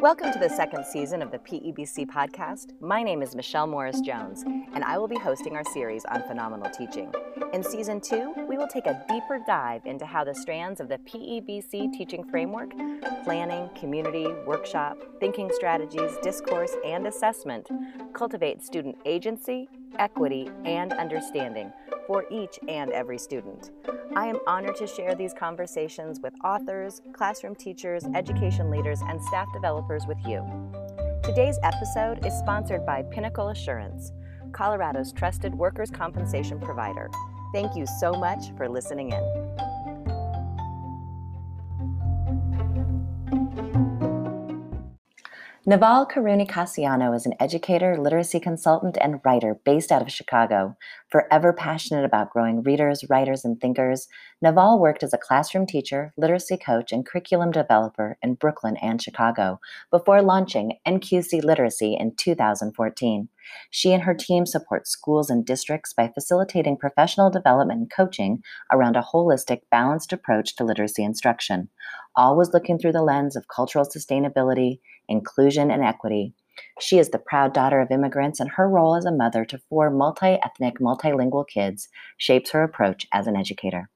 Welcome to the second season of the PEBC podcast. My name is Michelle Morris Jones, and I will be hosting our series on phenomenal teaching. In season two, we will take a deeper dive into how the strands of the PEBC teaching framework planning, community, workshop, thinking strategies, discourse, and assessment cultivate student agency, equity, and understanding for each and every student. I am honored to share these conversations with authors, classroom teachers, education leaders, and staff developers with you. Today's episode is sponsored by Pinnacle Assurance, Colorado's trusted workers' compensation provider. Thank you so much for listening in. Nawal Qarooni Casiano is an educator, literacy consultant, and writer based out of Chicago. Forever passionate about growing readers, writers, and thinkers, Nawal worked as a classroom teacher, literacy coach, and curriculum developer in Brooklyn and Chicago before launching NQC Literacy in 2014. She and her team support schools and districts by facilitating professional development and coaching around a holistic, balanced approach to literacy instruction, always looking through the lens of cultural sustainability inclusion, and equity. She is the proud daughter of immigrants, and her role as a mother to four multi ethnic, multilingual kids shapes her approach as an educator.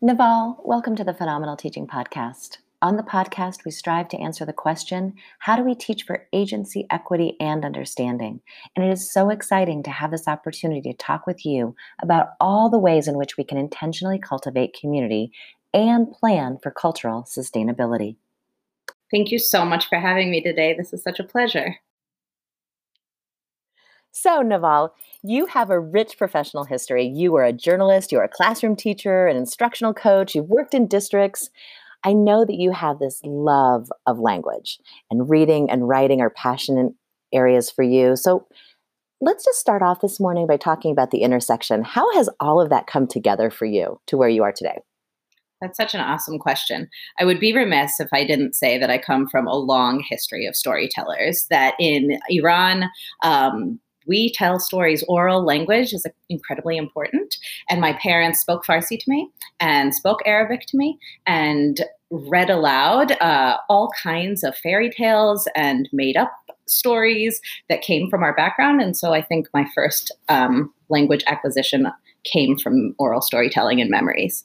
Nawal, welcome to the Phenomenal Teaching Podcast. On the podcast, we strive to answer the question how do we teach for agency, equity, and understanding? And it is so exciting to have this opportunity to talk with you about all the ways in which we can intentionally cultivate community and plan for cultural sustainability. Thank you so much for having me today. This is such a pleasure. So, Nawal, you have a rich professional history. You were a journalist, you were a classroom teacher, an instructional coach, you've worked in districts. I know that you have this love of language, and reading and writing are passionate areas for you. So, let's just start off this morning by talking about the intersection. How has all of that come together for you to where you are today? That's such an awesome question. I would be remiss if I didn't say that I come from a long history of storytellers, that in Iran, um, we tell stories. Oral language is incredibly important. And my parents spoke Farsi to me and spoke Arabic to me and read aloud uh, all kinds of fairy tales and made up stories that came from our background. And so I think my first um, language acquisition came from oral storytelling and memories.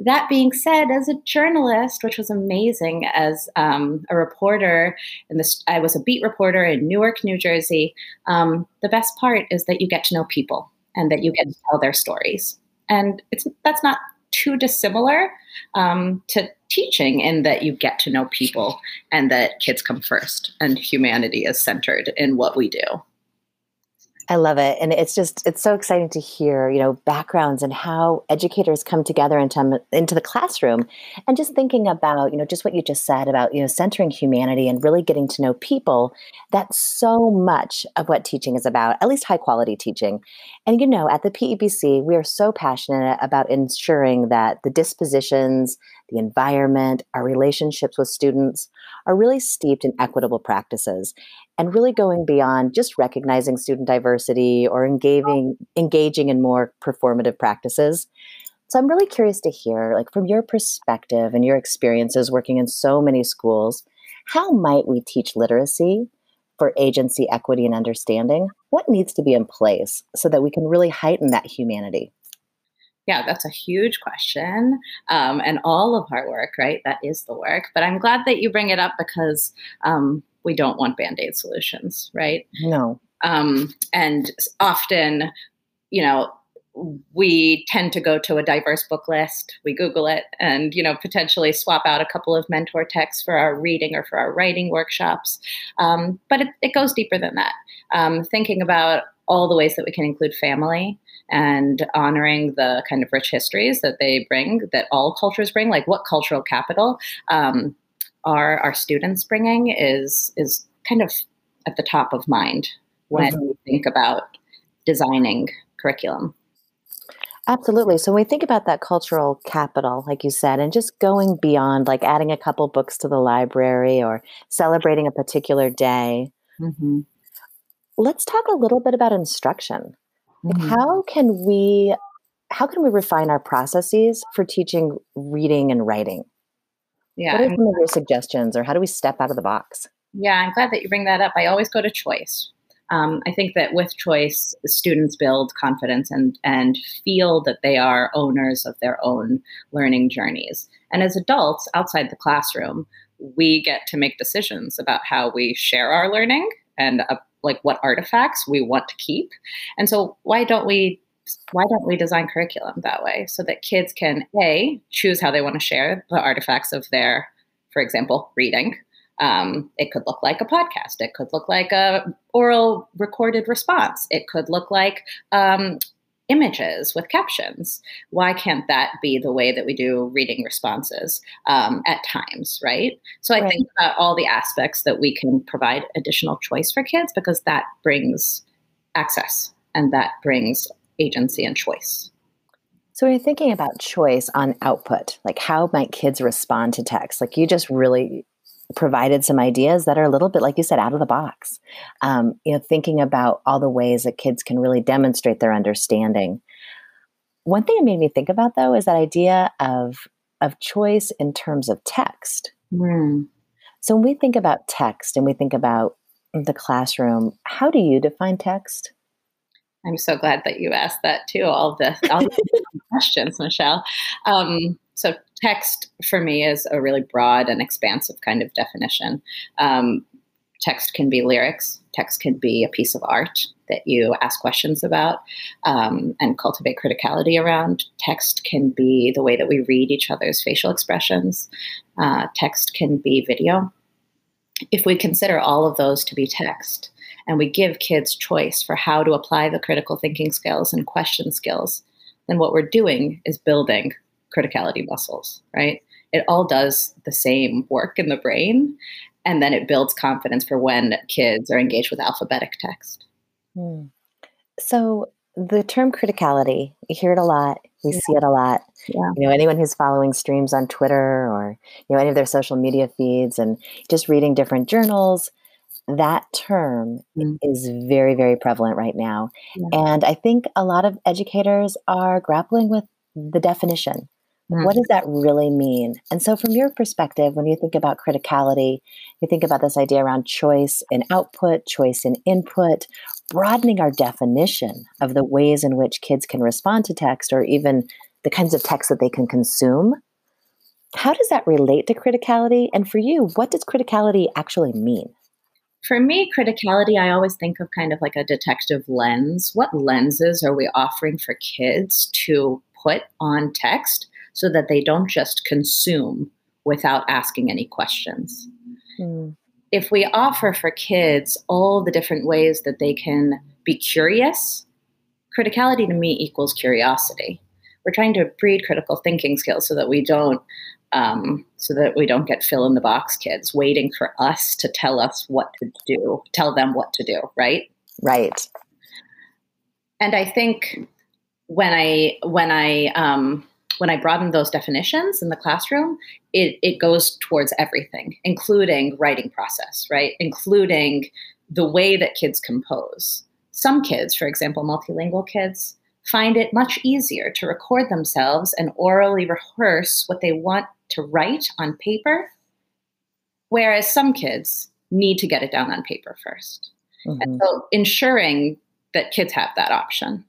That being said, as a journalist, which was amazing, as um, a reporter, and I was a beat reporter in Newark, New Jersey. Um, the best part is that you get to know people and that you get to tell their stories, and it's that's not too dissimilar um, to teaching in that you get to know people and that kids come first and humanity is centered in what we do. I love it. And it's just, it's so exciting to hear, you know, backgrounds and how educators come together into, into the classroom. And just thinking about, you know, just what you just said about, you know, centering humanity and really getting to know people. That's so much of what teaching is about, at least high quality teaching. And, you know, at the PEBC, we are so passionate about ensuring that the dispositions, the environment, our relationships with students are really steeped in equitable practices and really going beyond just recognizing student diversity or engaging engaging in more performative practices. So I'm really curious to hear like from your perspective and your experiences working in so many schools, how might we teach literacy for agency, equity and understanding? What needs to be in place so that we can really heighten that humanity? Yeah, that's a huge question. Um, and all of our work, right? That is the work. But I'm glad that you bring it up because um, we don't want band aid solutions, right? No. Um, and often, you know, we tend to go to a diverse book list we google it and you know potentially swap out a couple of mentor texts for our reading or for our writing workshops um, but it, it, goes deeper than that um, thinking about all the ways that we can include family and honoring the kind of rich histories that they bring that all cultures bring like what cultural capital um, are our students bringing is is kind of at the top of mind when mm-hmm. we think about designing curriculum. Absolutely. So when we think about that cultural capital, like you said, and just going beyond, like adding a couple books to the library or celebrating a particular day, mm-hmm. let's talk a little bit about instruction. Mm-hmm. how can we how can we refine our processes for teaching reading and writing? Yeah. What are some of your suggestions, or how do we step out of the box? Yeah, I'm glad that you bring that up. I always go to choice. Um, I think that with choice, students build confidence and and feel that they are owners of their own learning journeys. And as adults outside the classroom, we get to make decisions about how we share our learning and uh, like what artifacts we want to keep. And so, why don't we why don't we design curriculum that way so that kids can a choose how they want to share the artifacts of their, for example, reading um, it could look like a podcast. It could look like a oral recorded response. It could look like um, images with captions. Why can't that be the way that we do reading responses um, at times, right? So I right. think about all the aspects that we can provide additional choice for kids because that brings access and that brings agency and choice. So when you're thinking about choice on output, like how might kids respond to text? Like you just really provided some ideas that are a little bit, like you said, out of the box. Um, you know, thinking about all the ways that kids can really demonstrate their understanding. One thing it made me think about though is that idea of of choice in terms of text. Mm. So when we think about text and we think about the classroom, how do you define text? I'm so glad that you asked that too. All the, all the questions, Michelle. Um, so text for me is a really broad and expansive kind of definition. Um, text can be lyrics. Text can be a piece of art that you ask questions about um, and cultivate criticality around. Text can be the way that we read each other's facial expressions. Uh, text can be video. If we consider all of those to be text, and we give kids choice for how to apply the critical thinking skills and question skills, then what we're doing is building criticality muscles, right? It all does the same work in the brain, and then it builds confidence for when kids are engaged with alphabetic text. Hmm. So, the term criticality, you hear it a lot, we yeah. see it a lot. Yeah. You know, anyone who's following streams on Twitter or you know any of their social media feeds and just reading different journals, that term mm. is very, very prevalent right now. Yeah. And I think a lot of educators are grappling with the definition. Mm. What does that really mean? And so, from your perspective, when you think about criticality, you think about this idea around choice in output, choice in input, broadening our definition of the ways in which kids can respond to text or even the kinds of text that they can consume. How does that relate to criticality? And for you, what does criticality actually mean? For me, criticality, I always think of kind of like a detective lens. What lenses are we offering for kids to put on text so that they don't just consume without asking any questions. Mm. If we offer for kids all the different ways that they can be curious, criticality to me equals curiosity. We're trying to breed critical thinking skills so that we don't um, so that we don't get fill in the box kids waiting for us to tell us what to do, tell them what to do, right? Right. And I think when I when I um, when I broaden those definitions in the classroom, it, it goes towards everything, including writing process, right? Including the way that kids compose. Some kids, for example, multilingual kids, find it much easier to record themselves and orally rehearse what they want to write on paper, whereas some kids need to get it down on paper 1st mm-hmm. And so ensuring that kids have that option.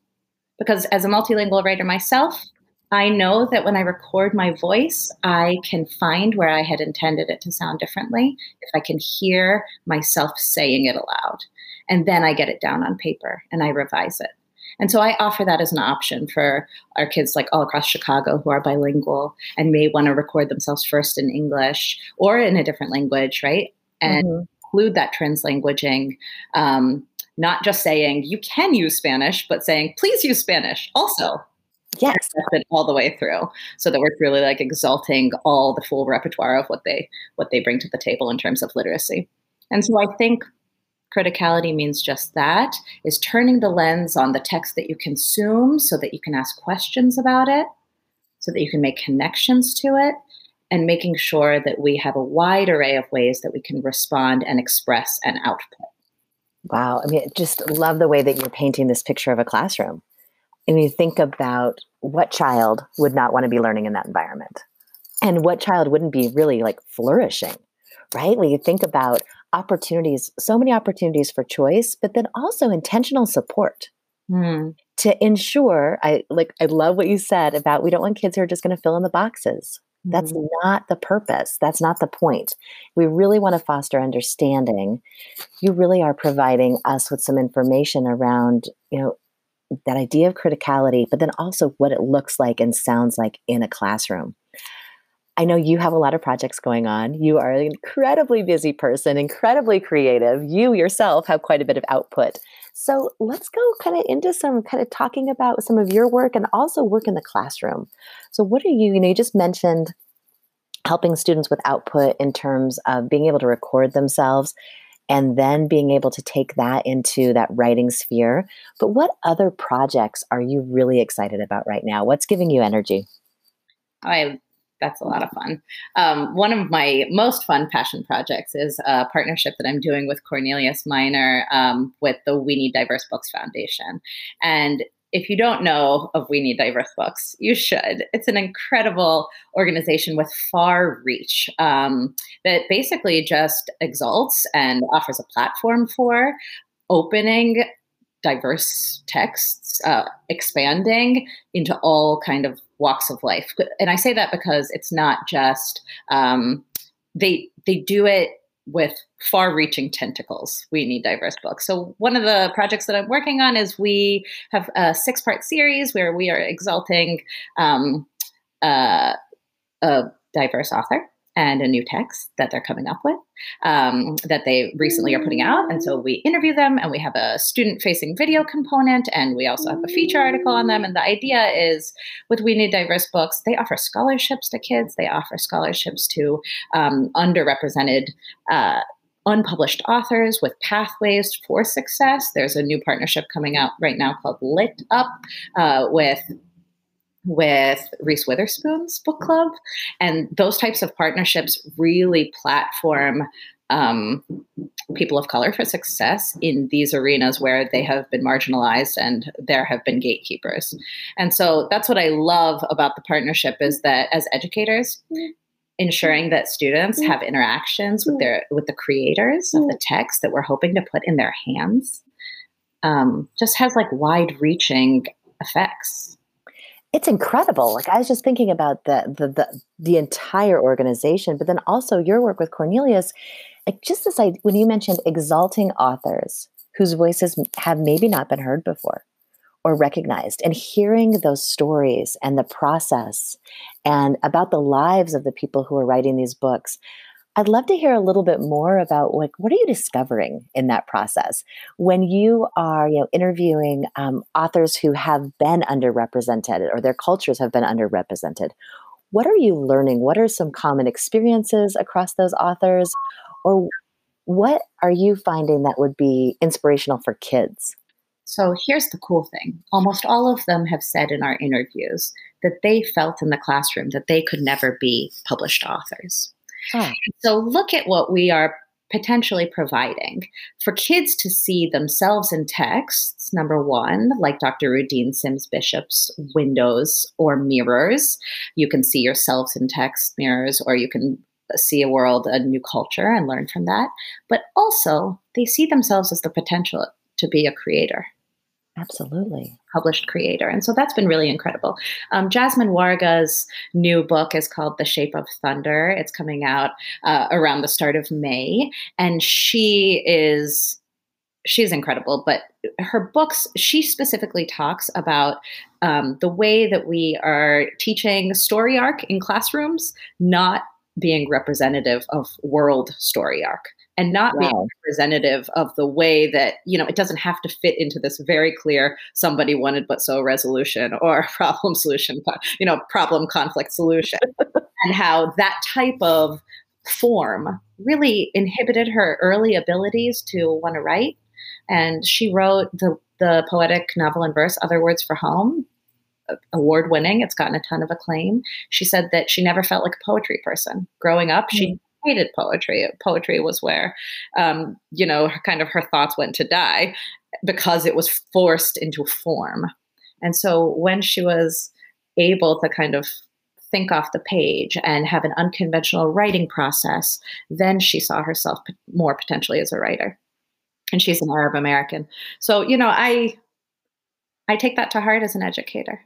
Because as a multilingual writer myself, I know that when I record my voice, I can find where I had intended it to sound differently if I can hear myself saying it aloud. And then I get it down on paper and I revise it. And so I offer that as an option for our kids like all across Chicago who are bilingual and may want to record themselves first in English or in a different language, right? And mm-hmm. include that translanguaging. Um, not just saying you can use Spanish, but saying please use Spanish also yes it all the way through so that we're really like exalting all the full repertoire of what they what they bring to the table in terms of literacy. And so i think criticality means just that is turning the lens on the text that you consume so that you can ask questions about it so that you can make connections to it and making sure that we have a wide array of ways that we can respond and express and output. Wow. I mean just love the way that you're painting this picture of a classroom and you think about what child would not want to be learning in that environment And what child wouldn't be really like flourishing, right? When you think about opportunities, so many opportunities for choice, but then also intentional support. Mm. To ensure, I like, I love what you said about we don't want kids who are just going to fill in the boxes. That's mm-hmm. not the purpose. That's not the point. We really want to foster understanding. You really are providing us with some information around, you know, that idea of criticality, but then also what it looks like and sounds like in a classroom. I know you have a lot of projects going on. You are an incredibly busy person, incredibly creative. You yourself have quite a bit of output. So let's go kind of into some kind of talking about some of your work and also work in the classroom. So, what are you, you know, you just mentioned helping students with output in terms of being able to record themselves and then being able to take that into that writing sphere. But what other projects are you really excited about right now? What's giving you energy? I that's a lot of fun. Um, one of my most fun passion projects is a partnership that I'm doing with Cornelius Minor um, with the We Need Diverse Books Foundation. And if you don't know of We Need Diverse Books, you should. It's an incredible organization with far reach um, that basically just exalts and offers a platform for opening diverse texts, uh, expanding into all kind of walks of life. And I say that because it's not just um, they they do it with far-reaching tentacles. We need diverse books. So one of the projects that I'm working on is we have a six-part series where we are exalting um, uh, a diverse author and a new text that they're coming up with um, that they recently are putting out. And so we interview them and we have a student facing video component and we also have a feature article on them. And the idea is with We Need Diverse Books, they offer scholarships to kids, they offer scholarships to um, underrepresented. Uh, unpublished authors with pathways for success. There's a new partnership coming out right now called Lit Up uh, with with Reese Witherspoon's book club. And those types of partnerships really platform um, people of color for success in these arenas where they have been marginalized and there have been gatekeepers. And so that's what I love about the partnership is that as educators, ensuring that students have interactions with their with the creators of the text that we're hoping to put in their hands um, just has like wide reaching effects it's incredible. Like I was just thinking about the, the the the entire organization, but then also your work with Cornelius. Like just this idea when you mentioned exalting authors whose voices have maybe not been heard before or recognized, and hearing those stories and the process and about the lives of the people who are writing these books. I'd love to hear a little bit more about like what are you discovering in that process when you are you know interviewing um, authors who have been underrepresented or their cultures have been underrepresented. What are you learning? What are some common experiences across those authors, or what are you finding that would be inspirational for kids? So here's the cool thing almost all of them have said in our interviews that they felt in the classroom that they could never be published authors. Oh. So look at what we are potentially providing for kids to see themselves in texts. Number one, like Dr. Rudine Sims Bishop's windows or mirrors. You can see yourselves in text mirrors, or you can see a world, a new culture, and learn from that. But also, they see themselves as the potential to be a creator. Absolutely. Published creator. And so that's been really incredible. Um, Jasmine Warga's new book is called The Shape of Thunder. It's coming out uh, around the start of May. And she is she's incredible but her books she specifically talks about um, the way that we are teaching story arc in classrooms not being representative of world story arc and not wow. being representative of the way that you know it doesn't have to fit into this very clear somebody wanted but so resolution or problem solution you know problem conflict solution and how that type of form really inhibited her early abilities to want to write and she wrote the the poetic novel in verse other words for home award winning it's gotten a ton of acclaim she said that she never felt like a poetry person growing up mm-hmm. she hated poetry. Poetry was where, um, you know, kind of her thoughts went to die because it was forced into form. And so when she was able to kind of think off the page and have an unconventional writing process, then she saw herself more potentially as a writer. And she's an Arab American. So, you know, I I take that to heart as an educator.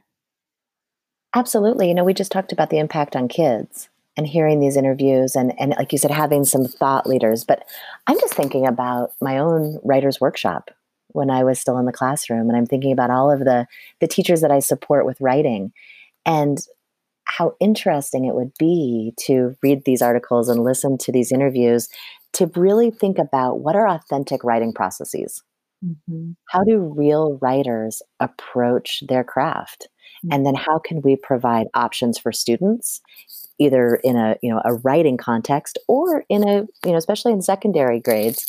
Absolutely. You know, we just talked about the impact on kids and hearing these interviews and and like you said having some thought leaders, but I'm just thinking about my own writers workshop when I was still in the classroom and I'm thinking about all of the the teachers that I support with writing and how interesting it would be to read these articles and listen to these interviews to really think about what are authentic writing processes. Mm-hmm. How do real writers approach their craft? Mm-hmm. And then how can we provide options for students either in a, you know, a writing context or in a, you know, especially in secondary grades,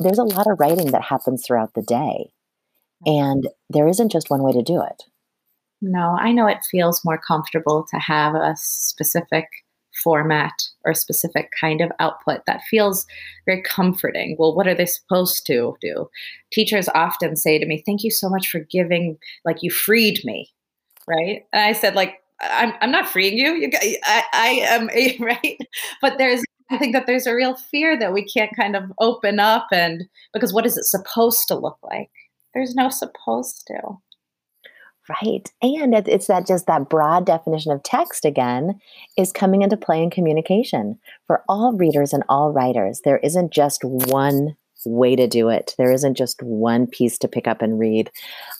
there's a lot of writing that happens throughout the day. Mm-hmm. And there isn't just one way to do it. No, I know it feels more comfortable to have a specific format or specific kind of output that feels very comforting. Well, what are they supposed to do? Teachers often say to me, Thank you so much for giving, like, you freed me. Right. And I said, like, I'm, I'm not freeing you. you I, I am right. But there's, I think that there's a real fear that we can't kind of open up and because what is it supposed to look like? There's no supposed to. Right. And it's that just that broad definition of text again is coming into play in communication for all readers and all writers. There isn't just one way to do it. There isn't just one piece to pick up and read.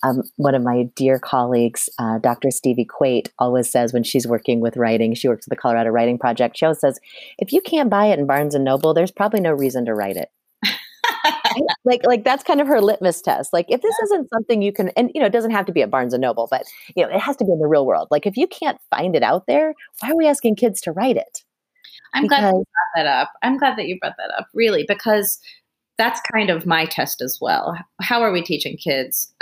Um, one of my dear colleagues, uh, Dr. Stevie Quate, always says when she's working with writing, she works with the Colorado Writing Project. She always says, if you can't buy it in Barnes and Noble, there's probably no reason to write it like like that's kind of her litmus test. Like if this isn't something you can and you know, it doesn't have to be at Barnes and Noble, but you know, it has to be in the real world. Like if you can't find it out there, why are we asking kids to write it? I'm because, glad you brought that up. I'm glad that you brought that up, really, because that's kind of my test as well. How are we teaching kids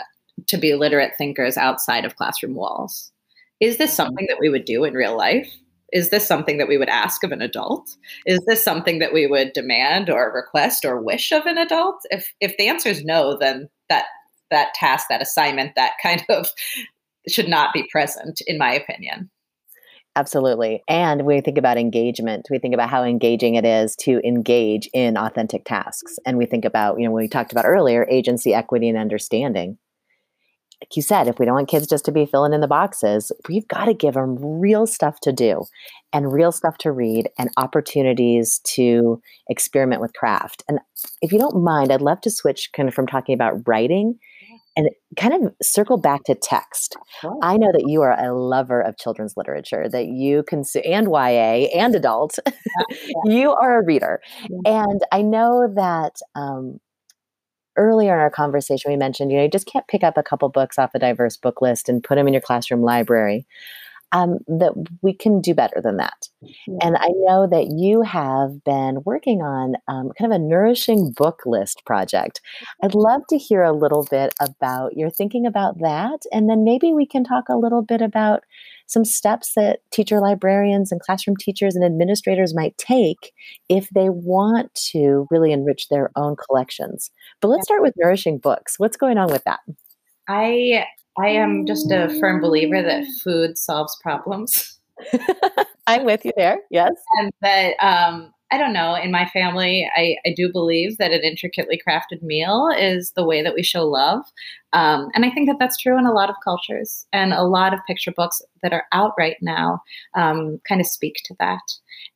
to be literate thinkers outside of classroom walls? Is this mm-hmm. something that we would do in real life? is this something that we would ask of an adult is this something that we would demand or request or wish of an adult if if the answer is no then that that task that assignment that kind of should not be present in my opinion Absolutely. And we think about engagement. We think about how engaging it is to engage in authentic tasks. And we think about, you know, when we talked about earlier, agency, equity, and understanding like you said, if we don't want kids just to be filling in the boxes, we've got to give them real stuff to do and real stuff to read and opportunities to experiment with craft. And if you don't mind, I'd love to switch kind of from talking about writing and kind of circle back to text. I know that you are a lover of children's literature, that you consume and YA and adult. Yeah, yeah. you are a reader. Yeah. And I know that um, earlier in our conversation, we mentioned, you know, you just can't pick up a couple books off a diverse book list and put them in your classroom library. Um, that we can do better than that. Yeah. And I know that you have been working on um, kind of a nourishing book list project. I'd love to hear a little bit about your thinking about that. And then maybe we can talk a little bit about some steps that teacher librarians and classroom teachers and administrators might take if they want to really enrich their own collections. But let's start with nourishing books. What's going on with that? I I am just a firm believer that food solves problems. I'm with you there. Yes. And that um, I don't know. In my family, I, I do believe that an intricately crafted meal is the way that we show love. Um, and I think that that's true in a lot of cultures. And a lot of picture books that are out right now um, kind of speak to that.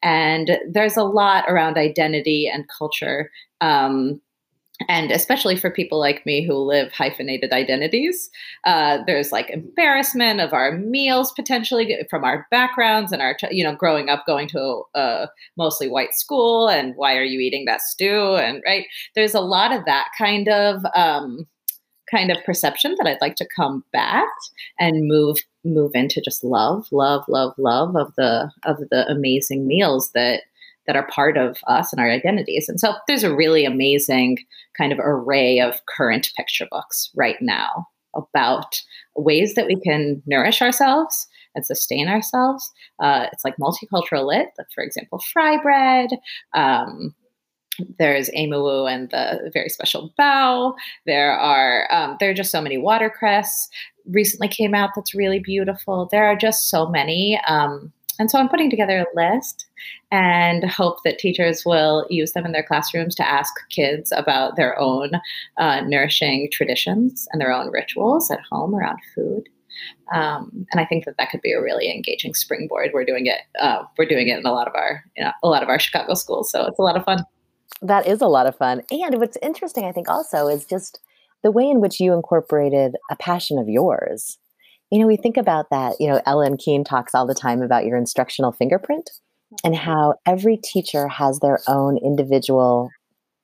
And there's a lot around identity and culture um, and especially for people like me who live hyphenated identities uh, there's like embarrassment of our meals potentially from our backgrounds and our you know growing up going to a mostly white school and why are you eating that stew? And right? There's a lot of that kind of um, kind of perception that i'd like to combat and move move into just love love love love of the of the amazing meals that that are part of us and our identities. And so there's a really amazing kind of array of current picture books right now about ways that we can nourish ourselves and sustain ourselves. Uh, it's like multicultural lit, like for example, fry bread. Um, there's Aimee and the very special bow. There are um, there are just so many watercress recently came out that's really beautiful. There are just so many um, and so I'm putting together a list and hope that teachers will use them in their classrooms to ask kids about their own uh, nourishing traditions and their own rituals at home around food. Um, and I think that that could be a really engaging springboard. We're doing it. Uh, we're doing it in a lot of our you know, a lot of our Chicago schools, so it's a lot of fun. That is a lot of fun. And what's interesting, I think, also is just the way in which you incorporated a passion of yours you know, we think about that. You know, Ellin Keene talks all the time about your instructional fingerprint and how every teacher has their own individual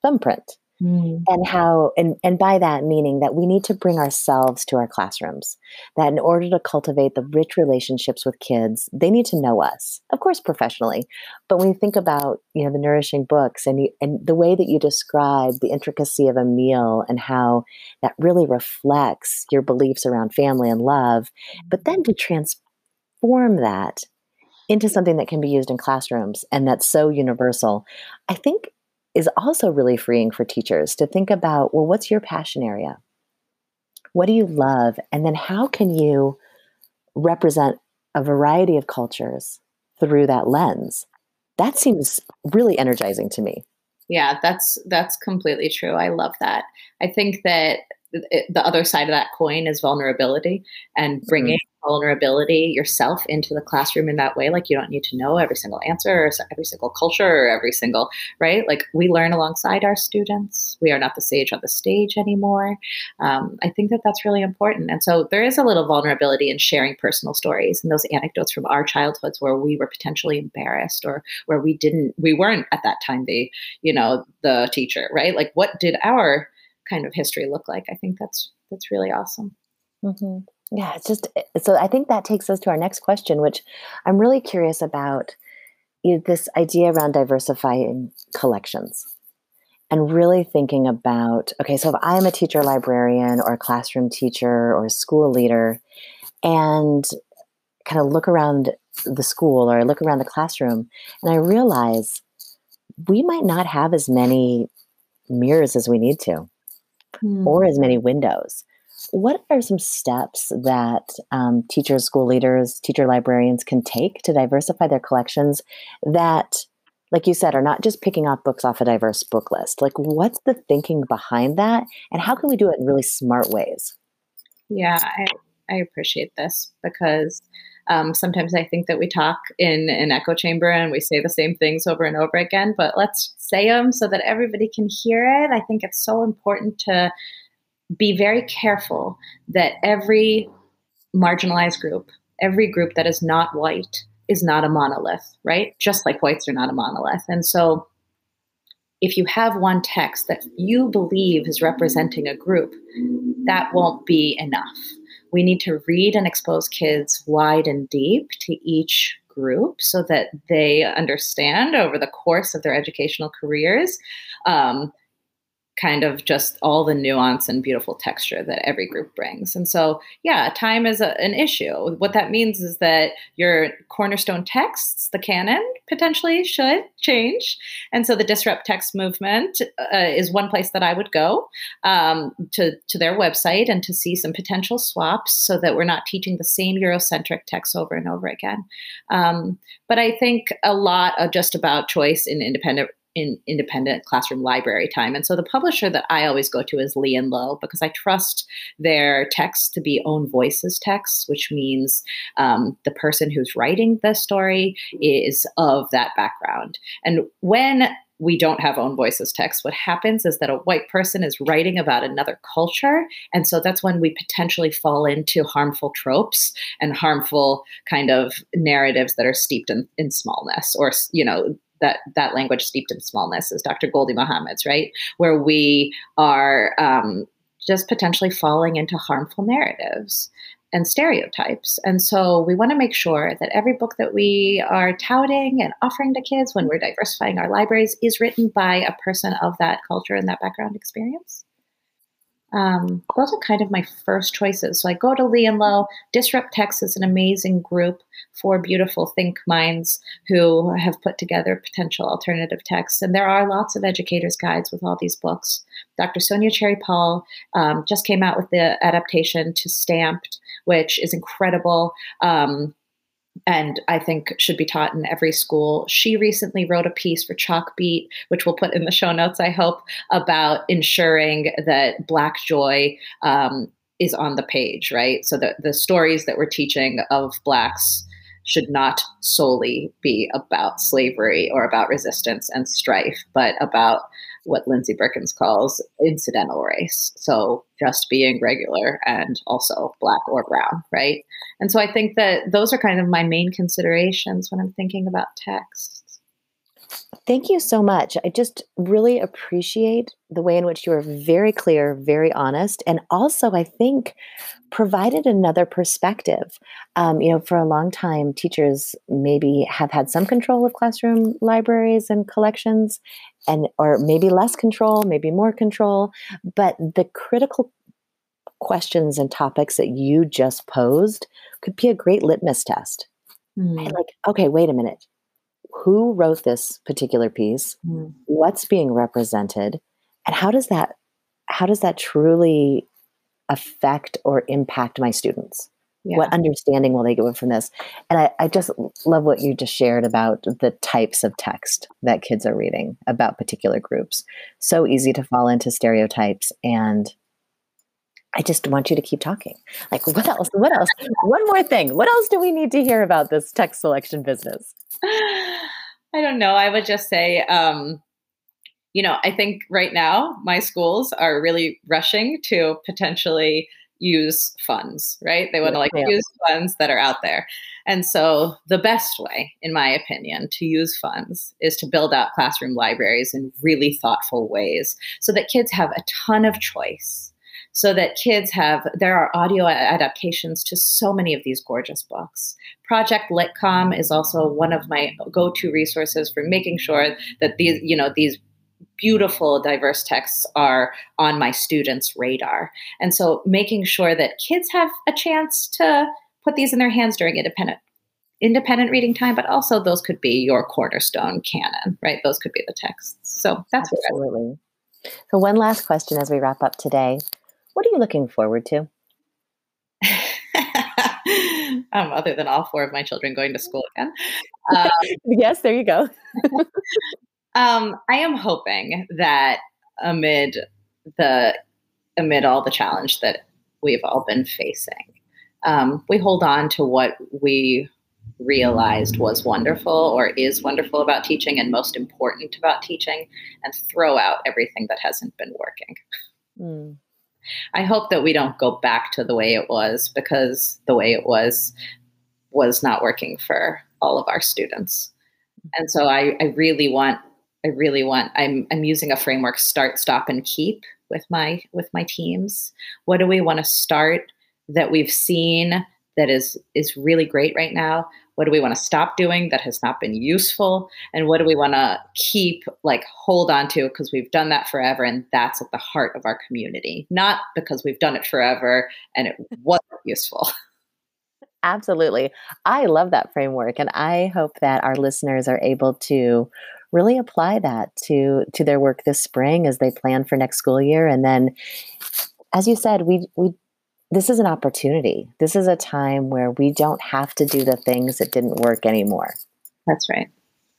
thumbprint. Mm. And how, and, and by that meaning that we need to bring ourselves to our classrooms. That in order to cultivate the rich relationships with kids, they need to know us, of course, professionally. But when you think about, you know, the nourishing books and you, and the way that you describe the intricacy of a meal and how that really reflects your beliefs around family and love, but then to transform that into something that can be used in classrooms and that's so universal, I think is also really freeing for teachers to think about well, what's your passion area? What do you love? And then how can you represent a variety of cultures through that lens? That seems really energizing to me. Yeah, that's that's completely true. I love that. I think that the other side of that coin is vulnerability and bringing mm-hmm. vulnerability yourself into the classroom in that way like you don't need to know every single answer or every single culture or every single right? Like we learn alongside our students. We are not the sage on the stage anymore. Um, i think that that's really important. And so there is a little vulnerability in sharing personal stories and those anecdotes from our childhoods where we were potentially embarrassed or where we didn't we weren't at that time the you know the teacher right? Like what did our kind of history look like. I think that's that's really awesome. Mm-hmm. Yeah, it's just so. I think that takes us to our next question, which I'm really curious about. You know, this idea around diversifying collections and really thinking about okay, so if I'm a teacher librarian or a classroom teacher or a school leader, and kind of look around the school or look around the classroom, and I realize we might not have as many mirrors as we need to mm. or as many windows. What are some steps that um, teachers, school leaders, teacher librarians can take to diversify their collections that, like you said, are not just picking off books off a diverse book list? Like, what's the thinking behind that? And how can we do it in really smart ways? Yeah, I, I appreciate this because um, sometimes I think that we talk in an echo chamber and we say the same things over and over again, but let's say them so that everybody can hear it. I think it's so important to be very careful that every marginalized group, every group that is not white, is not a monolith, right? Just like whites are not a monolith. And so if you have one text that you believe is representing a group, that won't be enough we need to read and expose kids wide and deep to each group so that they understand over the course of their educational careers um, kind of just all the nuance and beautiful texture that every group brings. And so, yeah, time is a, an issue. What that means is that your cornerstone texts, the canon, potentially should change. And so, the Disrupt Text movement uh, is one place that I would go um, to, to their website and to see some potential swaps so that we're not teaching the same Eurocentric texts over and over again. Um, but I think a lot of just about choice in independent in independent classroom library time. And so the publisher that I always go to is Lee and Low because I trust their texts to be own voices texts, which means um, the person who's writing the story is of that background. And when we don't have own voices text. What happens is that a white person is writing about another culture. And so that's when we potentially fall into harmful tropes and harmful kind of narratives that are steeped in, in smallness or, you know, that that language steeped in smallness is Dr. Gholdy Muhammad's, right? Where we are um, just potentially falling into harmful narratives and stereotypes. And so we want to make sure that every book that we are touting and offering to kids when we're diversifying our libraries is written by a person of that culture and that background experience. Um, those are kind of my first choices. So I go to Lee and Low. Disrupt Text is an amazing group for beautiful think minds who have put together potential alternative texts. And there are lots of educators' guides with all these books. Dr. Sonja Cherry-Paul um, just came out with the adaptation to Stamped, which is incredible. Um, and I think should be taught in every school. She recently wrote a piece for Chalkbeat, which we'll put in the show notes, I hope, about ensuring that Black joy um, is on the page, right? So that the stories that we're teaching of Blacks should not solely be about slavery or about resistance and strife, but about what Lindsey Brookins calls incidental race. So just being regular and also black or brown, right? And so I think that those are kind of my main considerations when I'm thinking about text. Thank you so much. I just really appreciate the way in which you are very clear, very honest, and also I think provided another perspective. Um, you know, for a long time, teachers maybe have had some control of classroom libraries and collections, and or maybe less control, maybe more control. But the critical questions and topics that you just posed could be a great litmus test. Mm. Like, okay, wait a minute who wrote this particular piece, mm. what's being represented, and how does that how does that truly affect or impact my students? Yeah. What understanding will they get from this? And I, I just love what you just shared about the types of text that kids are reading about particular groups. So easy to fall into stereotypes and I just want you to keep talking. Like, what else? What else? One more thing. What else do we need to hear about this text selection business? I don't know. I would just say, um, you know, I think right now my schools are really rushing to potentially use funds, right? They want to like yeah. use funds that are out there. And so the best way, in my opinion, to use funds is to build out classroom libraries in really thoughtful ways so that kids have a ton of choice so that kids have there are audio adaptations to so many of these gorgeous books. Project litcom is also one of my go-to resources for making sure that these you know these beautiful diverse texts are on my students radar. And so making sure that kids have a chance to put these in their hands during independent independent reading time but also those could be your cornerstone canon right? Those could be the texts. So that's absolutely. So one last question as we wrap up today what are you looking forward to? um, other than all four of my children going to school again. Um, yes, there you go. um, I am hoping that amid the amid all the challenge that we've all been facing, um, we hold on to what we realized was wonderful or is wonderful about teaching and most important about teaching, and throw out everything that hasn't been working. Mm. I hope that we don't go back to the way it was because the way it was was not working for all of our students. And so I, I really want I really want I'm I'm using a framework start, stop, and keep with my with my teams. What do we want to start that we've seen that is is really great right now? What do we want to stop doing that has not been useful? And what do we want to keep like hold on to because we've done that forever and that's at the heart of our community. Not because we've done it forever and it wasn't useful. Absolutely. I love that framework and i hope that our listeners are able to really apply that to to their work this spring as they plan for next school year. And then as you said we we this is an opportunity. This is a time where we don't have to do the things that didn't work anymore. That's right.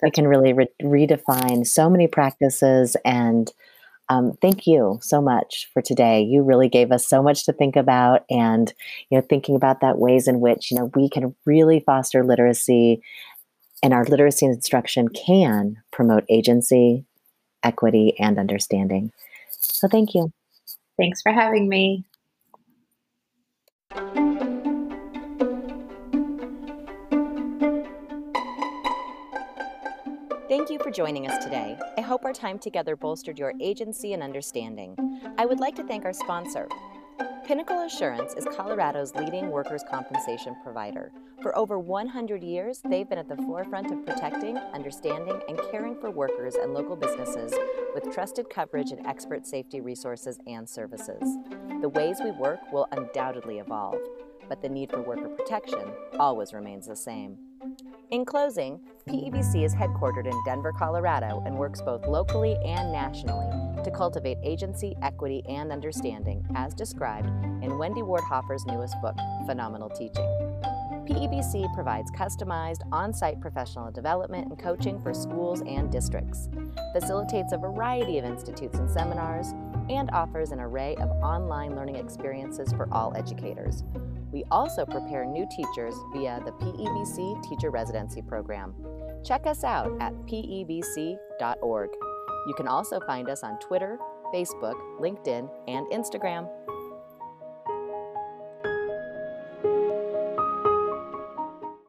That can really re- redefine so many practices. And um, thank you so much for today. You really gave us so much to think about, and you know, thinking about that ways in which you know we can really foster literacy, and our literacy instruction can promote agency, equity, and understanding. So, thank you. Thanks for having me. Thank you for joining us today. I hope our time together bolstered your agency and understanding. I would like to thank our sponsor. Pinnacle Assurance is Colorado's leading workers' compensation provider. For over 100 years, they've been at the forefront of protecting, understanding, and caring for workers and local businesses with trusted coverage and expert safety resources and services. The ways we work will undoubtedly evolve, but the need for worker protection always remains the same. In closing, PEBC is headquartered in Denver, Colorado, and works both locally and nationally to cultivate agency, equity, and understanding, as described in Wendy Ward Hoffer's newest book, Phenomenal Teaching. PEBC provides customized on site professional development and coaching for schools and districts, facilitates a variety of institutes and seminars, and offers an array of online learning experiences for all educators. We also prepare new teachers via the PEBC Teacher Residency Program. Check us out at pebc.org. You can also find us on Twitter, Facebook, LinkedIn, and Instagram.